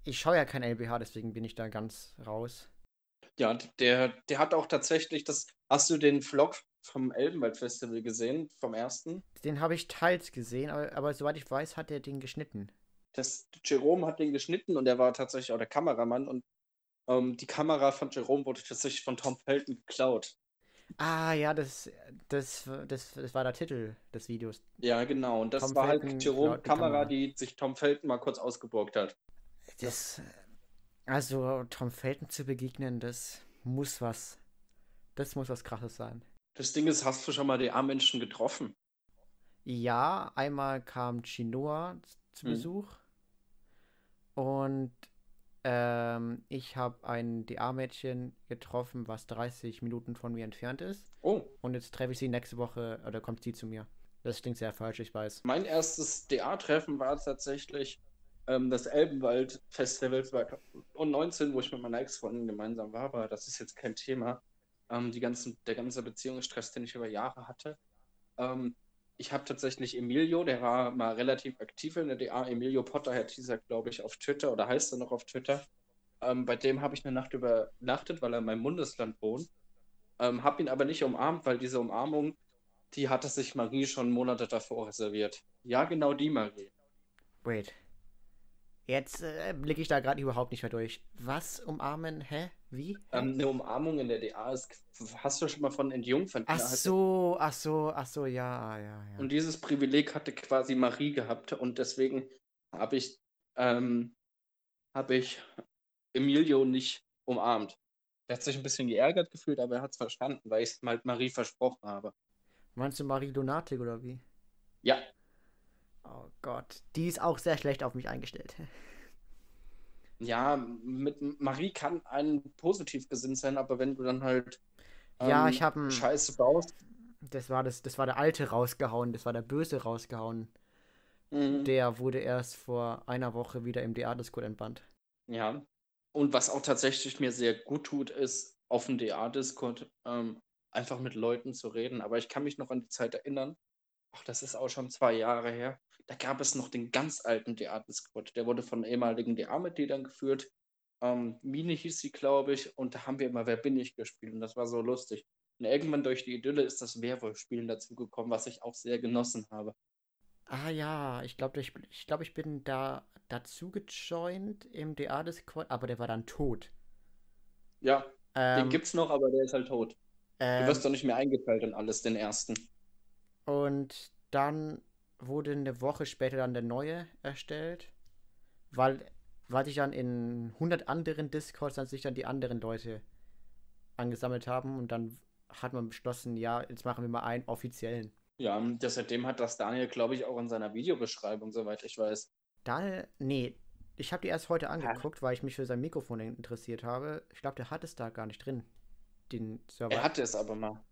Ich schaue ja kein LBH, deswegen bin ich da ganz raus. Ja, der, der hat auch tatsächlich das. Hast du den Vlog vom Elbenwald Festival gesehen? Vom ersten? Den habe ich teils gesehen, aber, aber soweit ich weiß, hat er den geschnitten. Das, Jerome hat den geschnitten und er war tatsächlich auch der Kameramann und ähm, die Kamera von Jerome wurde tatsächlich von Tom Felton geklaut. Ah, ja, das, das, das, das war der Titel des Videos. Ja, genau. Und das Tom war Felton halt Jerome die Kamera, Kamera. die sich Tom Felton mal kurz ausgeborgt hat. Das. Also, Tom Felton zu begegnen, das muss was. Das muss was krasses sein. Das Ding ist, hast du schon mal die A-Menschen getroffen? Ja, einmal kam Chinoa zu Hm. Besuch. Und ähm, ich habe ein DA-Mädchen getroffen, was 30 Minuten von mir entfernt ist. Oh, Und jetzt treffe ich sie nächste Woche, oder kommt sie zu mir. Das klingt sehr falsch, ich weiß. mein erstes DA-Treffen war tatsächlich ähm, das Elbenwald Festival 2019, wo ich mit meiner Ex-Freundin gemeinsam war, aber das ist jetzt kein Thema. Ähm, die ganzen, der ganze Beziehungsstress, den ich über Jahre hatte. Ähm, ich habe tatsächlich Emilio, der war mal relativ aktiv in der DA. Emilio Potter hat dieser, glaube ich, auf Twitter oder heißt er noch auf Twitter. Ähm, bei dem habe ich eine Nacht übernachtet, weil er in meinem Bundesland wohnt. Ähm, habe ihn aber nicht umarmt, weil diese Umarmung, die hatte sich Marie schon Monate davor reserviert. Ja, genau die Marie. Wait. Jetzt äh, blicke ich da gerade überhaupt nicht mehr durch. Was umarmen? Hä? Wie? Ähm, eine Umarmung in der DA ist. Hast du schon mal von Entjungfern? ach so, ach so, ach so, ja, ja, ja. Und dieses Privileg hatte quasi Marie gehabt und deswegen habe ich, ähm, habe ich Emilio nicht umarmt. Er hat sich ein bisschen geärgert gefühlt, aber er hat es verstanden, weil ich es halt Marie versprochen habe. Meinst du Marie Donatik oder wie? Ja, Oh Gott, die ist auch sehr schlecht auf mich eingestellt. Ja, mit Marie kann ein positiv gesinnt sein, aber wenn du dann halt ähm, ja, ich habe Scheiße baust. Das war das, das war der alte rausgehauen, das war der böse rausgehauen. Mhm. Der wurde erst vor einer Woche wieder im DA-Discord entbannt. Ja. Und was auch tatsächlich mir sehr gut tut, ist auf dem DA-Discord ähm, einfach mit Leuten zu reden. Aber ich kann mich noch an die Zeit erinnern, ach, das ist auch schon zwei Jahre her, da gab es noch den ganz alten DA-Discord. Der wurde von ehemaligen DA-Mitgliedern geführt. Ähm, Mine hieß sie, glaube ich, und da haben wir immer Wer bin ich gespielt und das war so lustig. Und irgendwann durch die Idylle ist das Werwolf-Spielen dazugekommen, was ich auch sehr genossen habe. Ah ja, ich glaube, ich, ich, glaub, ich bin da dazu gejoint im DA-Discord, aber der war dann tot. Ja, ähm, den gibt's noch, aber der ist halt tot. Ähm, du wirst doch nicht mehr eingeteilt in alles, den ersten. Und dann wurde eine Woche später dann der neue erstellt, weil, weil sich dann in 100 anderen Discords dann sich dann die anderen Leute angesammelt haben und dann hat man beschlossen, ja, jetzt machen wir mal einen offiziellen. Ja, seitdem hat das Daniel, glaube ich, auch in seiner Videobeschreibung, soweit ich weiß. Daniel, nee, ich habe die erst heute angeguckt, weil ich mich für sein Mikrofon interessiert habe. Ich glaube, der hat es da gar nicht drin, den Server. Er hatte es aber mal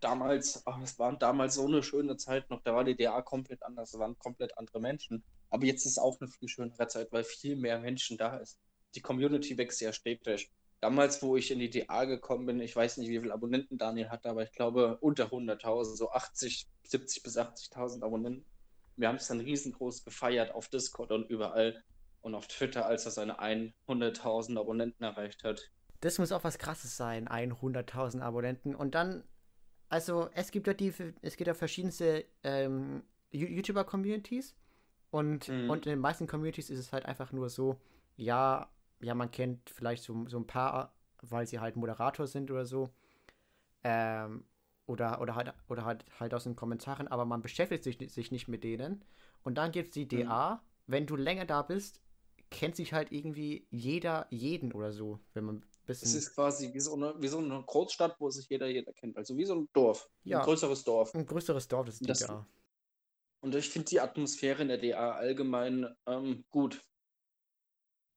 damals, ach, es war damals so eine schöne Zeit noch, da war die DA komplett anders, es waren komplett andere Menschen. Aber jetzt ist auch eine viel schönere Zeit, weil viel mehr Menschen da ist. Die Community wächst ja stetig. Damals, wo ich in die DA gekommen bin, ich weiß nicht, wie viele Abonnenten Daniel hatte, aber ich glaube unter 100.000, so 80, 70 bis 80.000 Abonnenten. Wir haben es dann riesengroß gefeiert auf Discord und überall und auf Twitter, als er seine 100.000 Abonnenten erreicht hat. Das muss auch was Krasses sein, 100.000 Abonnenten. Und dann also es gibt ja die, es gibt ja verschiedenste ähm, YouTuber-Communities und, mhm. und in den meisten Communities ist es halt einfach nur so, ja, ja, man kennt vielleicht so, so ein paar, weil sie halt Moderator sind oder so. Ähm, oder, oder halt, oder halt, halt aus den Kommentaren, aber man beschäftigt sich, sich nicht mit denen. Und dann gibt es die DA. Mhm. Wenn du länger da bist, kennt sich halt irgendwie jeder jeden oder so, wenn man Bisschen es ist quasi wie so, eine, wie so eine Großstadt, wo sich jeder jeder kennt. Also wie so ein Dorf. Ja, ein größeres Dorf. Ein größeres Dorf ist die das, DA. Und ich finde die Atmosphäre in der DA allgemein ähm, gut.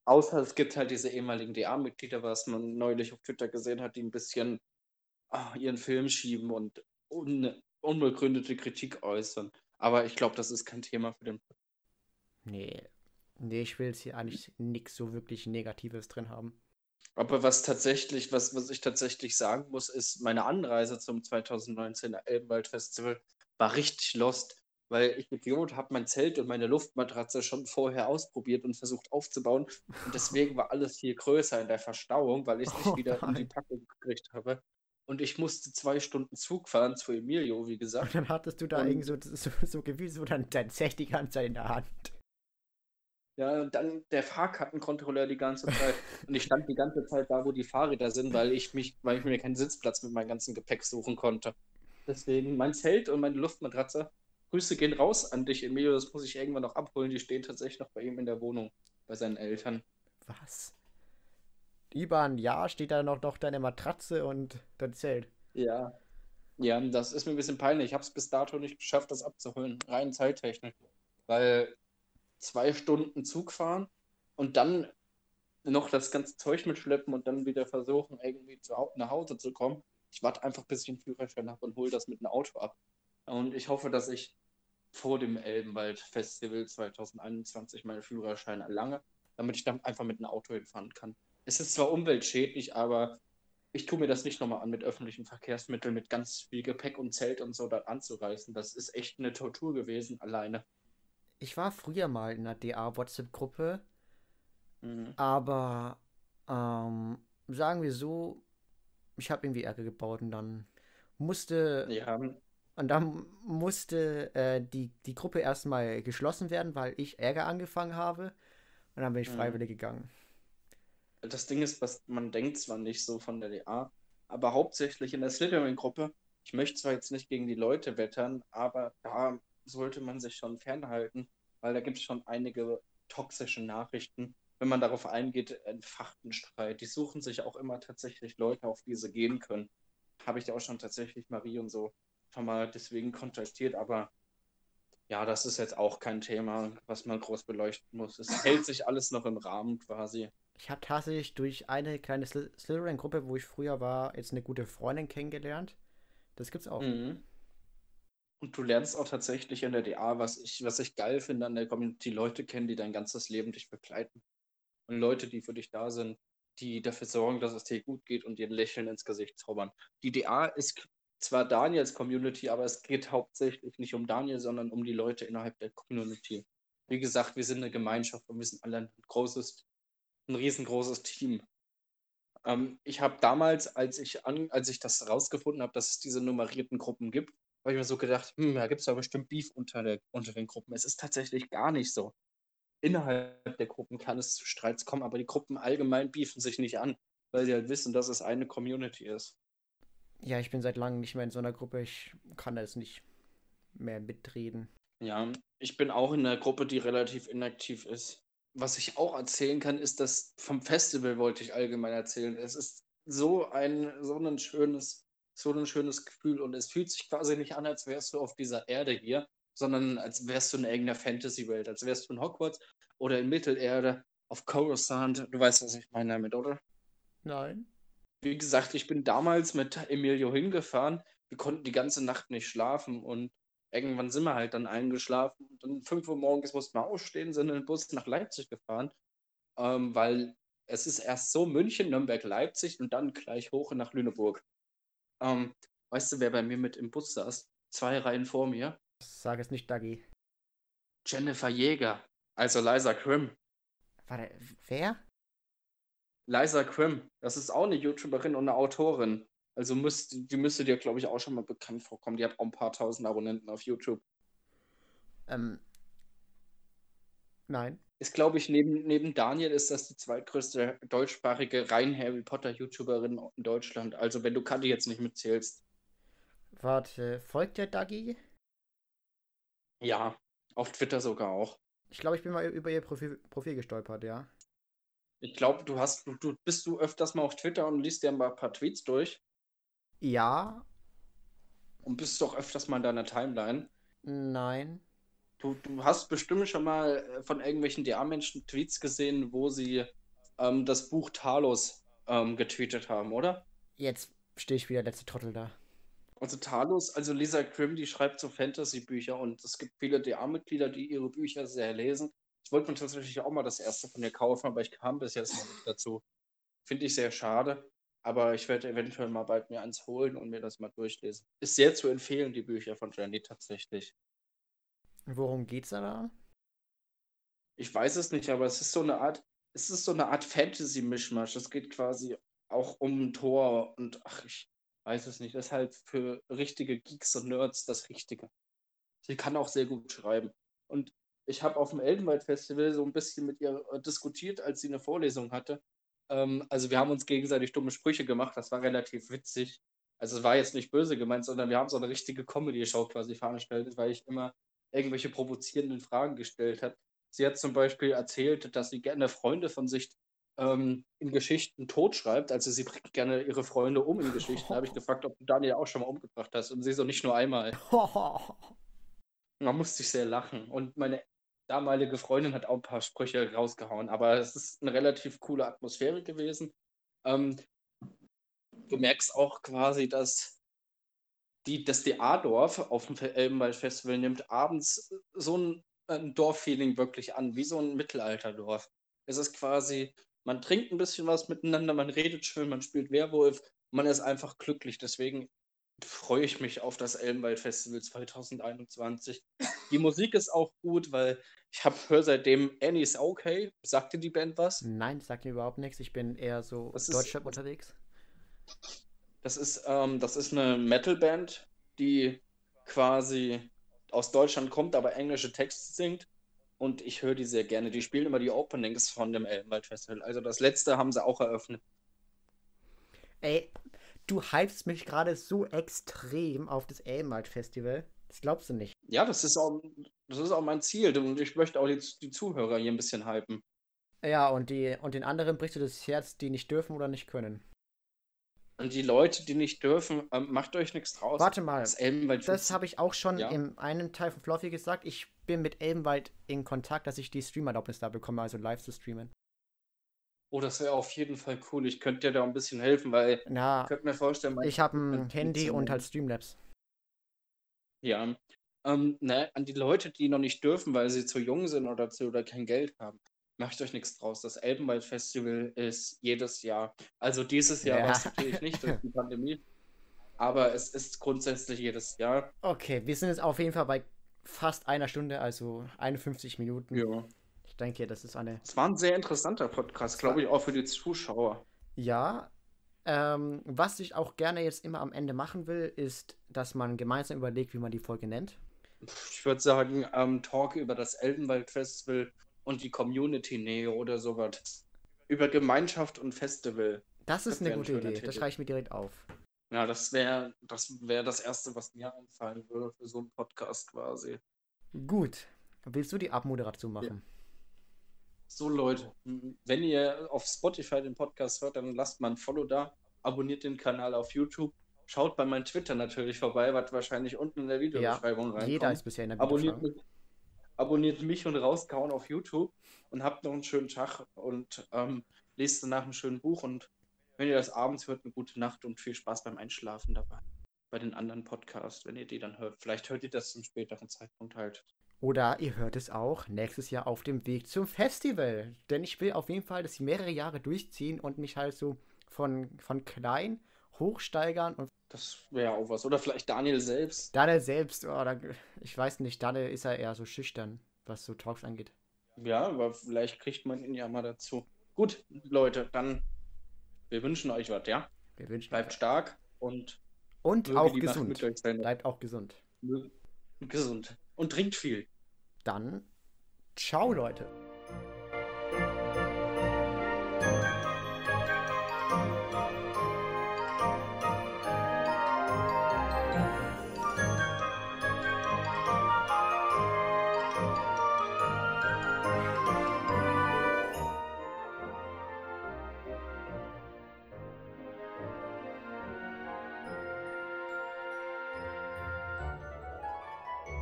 Außer es gibt halt diese ehemaligen DA-Mitglieder, was man neulich auf Twitter gesehen hat, die ein bisschen ach, ihren Film schieben und un unbegründete Kritik äußern. Aber ich glaube, das ist kein Thema für den. Nee. Nee, ich will jetzt hier eigentlich nichts so wirklich Negatives drin haben. Aber was tatsächlich, was, was ich tatsächlich sagen muss, ist, meine Anreise zum 2019er Elbenwald Festival war richtig lost, weil ich Idiot habe mein Zelt und meine Luftmatratze schon vorher ausprobiert und versucht aufzubauen. Und deswegen war alles viel größer in der Verstauung, weil ich es nicht oh wieder in die Packung gekriegt habe. Und ich musste zwei Stunden Zug fahren zu Emilio, wie gesagt. Und dann hattest du da und, irgendwie so, so, so gewiss so dann dein Zelt die ganze Zeit in der Hand. Ja, und dann der Fahrkartenkontrolleur die ganze Zeit. und ich stand die ganze Zeit da, wo die Fahrräder sind, weil ich mich, weil ich mir keinen Sitzplatz mit meinem ganzen Gepäck suchen konnte. Deswegen mein Zelt und meine Luftmatratze. Grüße gehen raus an dich, Emilio. Das muss ich irgendwann noch abholen. Die stehen tatsächlich noch bei ihm in der Wohnung, bei seinen Eltern. Was? Über ein Jahr steht da noch, noch deine Matratze und dein Zelt. Ja. Ja, das ist mir ein bisschen peinlich. Ich habe es bis dato nicht geschafft, das abzuholen. Rein Zeittechnik. Weil zwei Stunden Zug fahren und dann noch das ganze Zeug mitschleppen und dann wieder versuchen, irgendwie zu, nach Hause zu kommen. Ich warte einfach, bis ich einen Führerschein habe und hole das mit einem Auto ab. Und ich hoffe, dass ich vor dem Elbenwald Festival 2021 meinen Führerschein erlange, damit ich dann einfach mit einem Auto hinfahren kann. Es ist zwar umweltschädlich, aber ich tue mir das nicht nochmal an, mit öffentlichen Verkehrsmitteln, mit ganz viel Gepäck und Zelt und so da anzureißen. Das ist echt eine Tortur gewesen, alleine ich war früher mal in einer DA-WhatsApp-Gruppe, mhm. aber ähm, sagen wir so, ich habe irgendwie Ärger gebaut und dann musste ja. und dann musste äh, die, die Gruppe erstmal geschlossen werden, weil ich Ärger angefangen habe und dann bin ich mhm. freiwillig mhm. gegangen. Das Ding ist, was man denkt zwar nicht so von der DA, aber hauptsächlich in der Slytherin-Gruppe. Ich möchte zwar jetzt nicht gegen die Leute wettern, aber da sollte man sich schon fernhalten, weil da gibt es schon einige toxische Nachrichten. Wenn man darauf eingeht, entfachten Streit. Die suchen sich auch immer tatsächlich Leute, auf die sie gehen können. Habe ich ja auch schon tatsächlich Marie und so schon mal deswegen kontaktiert, aber Ja, das ist jetzt auch kein Thema, was man groß beleuchten muss. Es hält sich alles noch im Rahmen quasi. Ich habe tatsächlich durch eine kleine Sly- Slytherin-Gruppe, wo ich früher war, jetzt eine gute Freundin kennengelernt. Das gibt's auch. Mhm. Und du lernst auch tatsächlich in der DA, was ich, was ich geil finde an der Community, Leute kennen, die dein ganzes Leben dich begleiten. Und Leute, die für dich da sind, die dafür sorgen, dass es dir gut geht und dir ein Lächeln ins Gesicht zaubern. Die DA ist zwar Daniels Community, aber es geht hauptsächlich nicht um Daniel, sondern um die Leute innerhalb der Community. Wie gesagt, wir sind eine Gemeinschaft und wir sind alle ein großes, ein riesengroßes Team. Ähm, ich habe damals, als ich, an, als ich das rausgefunden habe, dass es diese nummerierten Gruppen gibt, habe ich mir so gedacht, hm, da gibt es ja bestimmt Beef unter, der, unter den Gruppen. Es ist tatsächlich gar nicht so. Innerhalb der Gruppen kann es zu Streits kommen, aber die Gruppen allgemein beefen sich nicht an, weil sie halt wissen, dass es eine Community ist. Ja, ich bin seit langem nicht mehr in so einer Gruppe. Ich kann da jetzt nicht mehr mitreden. Ja, ich bin auch in einer Gruppe, die relativ inaktiv ist. Was ich auch erzählen kann, ist, dass vom Festival wollte ich allgemein erzählen. Es ist so ein, so ein schönes, so ein schönes Gefühl und es fühlt sich quasi nicht an, als wärst du auf dieser Erde hier, sondern als wärst du in irgendeiner Fantasy-Welt, als wärst du in Hogwarts oder in Mittelerde, auf Coruscant. Du weißt, was ich meine damit, oder? Nein. Wie gesagt, ich bin damals mit Emilio hingefahren. Wir konnten die ganze Nacht nicht schlafen und irgendwann sind wir halt dann eingeschlafen. Und dann 5 Uhr morgens mussten wir aufstehen, sind in den Bus nach Leipzig gefahren, ähm, weil es ist erst so München, Nürnberg, Leipzig und dann gleich hoch nach Lüneburg. Ähm, weißt du, wer bei mir mit im Bus saß? Zwei Reihen vor mir. Sag es nicht, Dagi. Jennifer Jäger, also Liza Krim. Warte, wer? Liza Krim, das ist auch eine YouTuberin und eine Autorin. Also müsst, die müsste dir, glaube ich, auch schon mal bekannt vorkommen. Die hat auch ein paar tausend Abonnenten auf YouTube. Ähm. Nein. Ist, glaube ich, neben, neben Daniel ist das die zweitgrößte deutschsprachige rein Harry Potter YouTuberin in Deutschland. Also wenn du Kathi jetzt nicht mitzählst. Warte, folgt der Dagi? Ja, auf Twitter sogar auch. Ich glaube, ich bin mal über ihr Profil, Profil gestolpert, ja. Ich glaube, du hast, du, du bist du öfters mal auf Twitter und liest dir mal ein paar Tweets durch Ja, und bist doch öfters mal in deiner Timeline. nein. Du, du hast bestimmt schon mal äh, von irgendwelchen DA-Menschen Tweets gesehen, wo sie ähm, das Buch Talos ähm, getweetet haben, oder? Jetzt stehe ich wieder letzte Trottel da. Also Talos, also Lisa Grimm, die schreibt so Fantasy-Bücher und es gibt viele DA-Mitglieder, die ihre Bücher sehr lesen. Ich wollte mir tatsächlich auch mal das erste von ihr kaufen, aber ich kam bis jetzt noch nicht dazu. Finde ich sehr schade, aber ich werde eventuell mal bald mir eins holen und mir das mal durchlesen. Ist sehr zu empfehlen, die Bücher von Jenny tatsächlich. Worum geht's da da? Ich weiß es nicht, aber es ist so eine Art, es ist so eine Art Fantasy-Mischmasch. Es geht quasi auch um Thor und ach, ich weiß es nicht. Das ist halt für richtige Geeks und Nerds das Richtige. Sie kann auch sehr gut schreiben. Und ich habe auf dem Elbenwald-Festival so ein bisschen mit ihr äh, diskutiert, als sie eine Vorlesung hatte. Ähm, also wir haben uns gegenseitig dumme Sprüche gemacht. Das war relativ witzig. Also es war jetzt nicht böse gemeint, sondern wir haben so eine richtige Comedy-Show quasi veranstaltet, weil ich immer irgendwelche provozierenden Fragen gestellt habe. Sie hat zum Beispiel erzählt, dass sie gerne Freunde von sich ähm, in Geschichten totschreibt. Also sie bringt gerne ihre Freunde um in Geschichten. Da habe ich gefragt, ob du Daniel auch schon mal umgebracht hast. Und sie so nicht nur einmal. Da musste ich sehr lachen. Und meine damalige Freundin hat auch ein paar Sprüche rausgehauen. Aber es ist eine relativ coole Atmosphäre gewesen. Ähm, du merkst auch quasi, dass die, das DA-Dorf auf dem Fe- Elbenwald-Festival nimmt abends so ein, ein Dorffeeling wirklich an, wie so ein Mittelalterdorf. Es ist quasi, man trinkt ein bisschen was miteinander, man redet schön, man spielt Werwolf, man ist einfach glücklich. Deswegen freue ich mich auf das Elbenwald-Festival 2021. Die Musik ist auch gut, weil ich habe höre seitdem Annie's Okay. Sagt dir die Band was? Nein, sagt mir überhaupt nichts. Ich bin eher so Das ist- Deutschrap unterwegs. Das ist, ähm, das ist eine Metalband, die quasi aus Deutschland kommt, aber englische Texte singt. Und ich höre die sehr gerne. Die spielen immer die Openings von dem Elbenwald Festival. Also das letzte haben sie auch eröffnet. Ey, du hypst mich gerade so extrem auf das Elbenwald-Festival. Das glaubst du nicht. Ja, das ist auch, das ist auch mein Ziel. Und ich möchte auch die, die Zuhörer hier ein bisschen hypen. Ja, und, die, und den anderen brichst du das Herz, die nicht dürfen oder nicht können. Und die Leute, die nicht dürfen, ähm, macht euch nichts draus. Warte mal, Das das habe ich auch schon Ja. im einen Teil von Fluffy gesagt. Ich bin mit Elbenwald in Kontakt, dass ich die Streamerlaubnis da bekomme, also live zu streamen. Oh, das wäre auf jeden Fall cool. Ich könnte dir da ein bisschen helfen, weil Na, ich könnte mir vorstellen, ich habe ein Handy und halt Streamlabs. Ja. Ähm, ne, an die Leute, die noch nicht dürfen, weil sie zu jung sind oder zu oder kein Geld haben. Macht euch nichts draus. Das Elbenwald Festival ist jedes Jahr. Also dieses Jahr Ja. war es natürlich nicht durch die Pandemie. Aber es ist grundsätzlich jedes Jahr. Okay, wir sind jetzt auf jeden Fall bei fast einer Stunde, also 51 Minuten. Ja. Ich denke, das ist eine. Es war ein sehr interessanter Podcast, glaube ich, auch für die Zuschauer. Ja. Ähm, was ich auch gerne jetzt immer am Ende machen will, ist, dass man gemeinsam überlegt, wie man die Folge nennt. Ich würde sagen, ähm, Talk über das Elbenwald Festival und die Community Nähe oder sowas. Über Gemeinschaft und Festival. Das ist Das eine ein gute schöner Idee. Das Titel. schreibe ich mir direkt auf. Ja, das wäre das, wär das Erste, was mir einfallen würde für so einen Podcast quasi. Gut. Willst du die Abmoderation machen? So, Leute, wenn ihr auf Spotify den Podcast hört, dann lasst mal ein Follow da, abonniert den Kanal auf YouTube, schaut bei meinem Twitter natürlich vorbei, was wahrscheinlich unten in der Videobeschreibung reinkommt. Jeder ist bisher in der abonniert, Videobeschreibung. mich, abonniert mich und rauskauen auf YouTube und habt noch einen schönen Tag und ähm, lest danach ein schönes Buch und wenn ihr das abends hört, eine gute Nacht und viel Spaß beim Einschlafen dabei. Bei den anderen Podcasts, wenn ihr die dann hört. Vielleicht hört ihr das zum späteren Zeitpunkt halt. Oder ihr hört es auch nächstes Jahr auf dem Weg zum Festival. Denn ich will auf jeden Fall das mehrere Jahre durchziehen und mich halt so von, von klein hochsteigern. Und Das wäre auch was. Oder vielleicht Daniel selbst. Daniel selbst, oh, da, ich weiß nicht, Daniel ist ja eher so schüchtern, was so Talks angeht. Ja, aber vielleicht kriegt man ihn ja mal dazu. Gut, Leute, dann wir wünschen euch was, ja? Wir wünschen Bleibt stark und Und auch gesund. Bleibt auch gesund. Gesund. Und trinkt viel. Dann, ciao Leute.